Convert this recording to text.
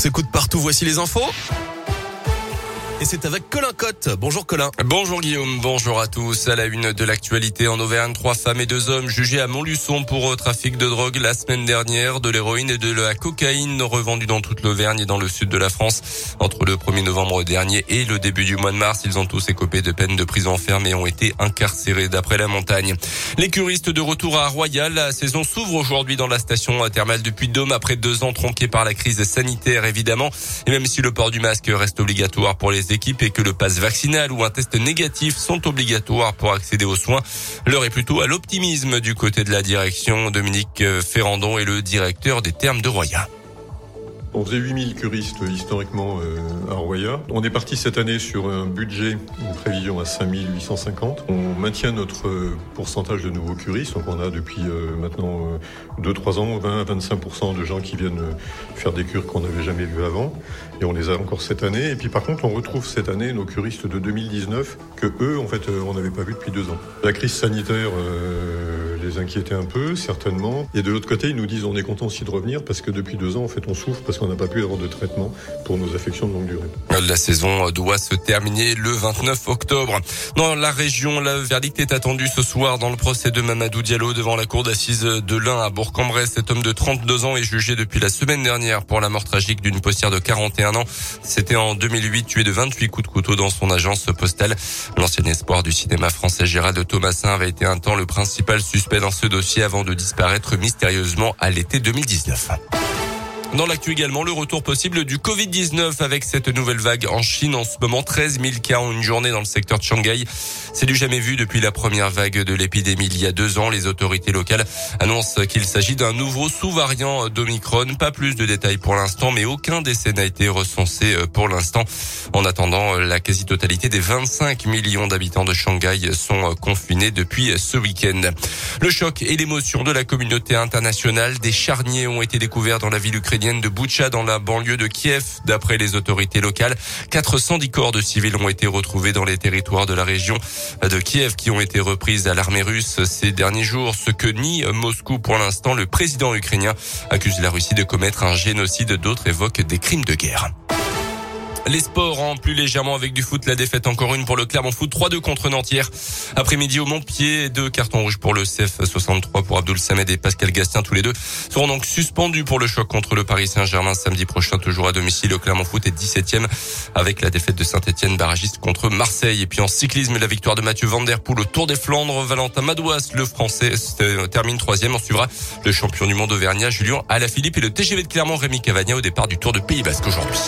s'écoute partout. Voici les infos. Et c'est avec Colin Cotte. Bonjour Colin. Bonjour Guillaume, bonjour à tous. À la une de l'actualité en Auvergne, trois femmes et deux hommes jugés à Montluçon pour trafic de drogue la semaine dernière, de l'héroïne et de la cocaïne revendue dans toute l'Auvergne et dans le sud de la France. Entre le 1er novembre dernier et le début du mois de mars, ils ont tous écopé de peines de prison ferme et ont été incarcérés d'après la montagne. Les curistes de retour à Royal, la saison s'ouvre aujourd'hui dans la station thermale depuis Dôme après deux ans tronqués par la crise sanitaire évidemment. Et même si le port du masque reste obligatoire pour les équipes et que le passe vaccinal ou un test négatif sont obligatoires pour accéder aux soins. L'heure est plutôt à l'optimisme du côté de la direction. Dominique Ferrandon est le directeur des termes de Roya. On faisait 8000 curistes historiquement euh, à Roya. On est parti cette année sur un budget, une prévision à 5850. On maintient notre euh, pourcentage de nouveaux curistes. Donc on a depuis euh, maintenant 2-3 ans 20 25% de gens qui viennent faire des cures qu'on n'avait jamais vues avant. Et on les a encore cette année. Et puis par contre, on retrouve cette année nos curistes de 2019 que eux, en fait, on n'avait pas vu depuis deux ans. La crise sanitaire les inquiétait un peu, certainement. Et de l'autre côté, ils nous disent on est content aussi de revenir parce que depuis deux ans, en fait, on souffre parce qu'on n'a pas pu avoir de traitement pour nos affections de longue durée. La saison doit se terminer le 29 octobre. Dans la région, le verdict est attendu ce soir dans le procès de Mamadou Diallo devant la cour d'assises de l'Ain à Bourg-en-Bresse. Cet homme de 32 ans est jugé depuis la semaine dernière pour la mort tragique d'une postière de 41 ans. C'était en 2008, tué de 28 coups de couteau dans son agence postale. L'ancien espoir du cinéma français Gérald Thomasin avait été un temps le principal suspect dans ce dossier avant de disparaître mystérieusement à l'été 2019. Dans l'actu également, le retour possible du Covid-19 avec cette nouvelle vague en Chine. En ce moment, 13 000 cas en une journée dans le secteur de Shanghai. C'est du jamais vu depuis la première vague de l'épidémie il y a deux ans. Les autorités locales annoncent qu'il s'agit d'un nouveau sous-variant d'Omicron. Pas plus de détails pour l'instant, mais aucun décès n'a été recensé pour l'instant. En attendant, la quasi-totalité des 25 millions d'habitants de Shanghai sont confinés depuis ce week-end. Le choc et l'émotion de la communauté internationale. Des charniers ont été découverts dans la ville ukrainienne de Boucha dans la banlieue de Kiev. D'après les autorités locales, 410 corps de civils ont été retrouvés dans les territoires de la région de Kiev qui ont été reprises à l'armée russe ces derniers jours. Ce que nie Moscou pour l'instant, le président ukrainien accuse la Russie de commettre un génocide. D'autres évoquent des crimes de guerre. Les sports en plus légèrement avec du foot. La défaite encore une pour le Clermont Foot. 3-2 contre Nantière. Après-midi au Montpied. Deux cartons rouges pour le CF 63 pour Abdoul Samed et Pascal Gastien. Tous les deux seront donc suspendus pour le choc contre le Paris Saint-Germain samedi prochain. Toujours à domicile. Le Clermont Foot est 17e avec la défaite de Saint-Etienne barragiste contre Marseille. Et puis en cyclisme, la victoire de Mathieu Van Der Poel au Tour des Flandres. Valentin Madouas, le français, termine troisième. On suivra le champion du monde auvergnat Julien Alaphilippe et le TGV de Clermont Rémi Cavagna au départ du Tour de Pays Basque aujourd'hui.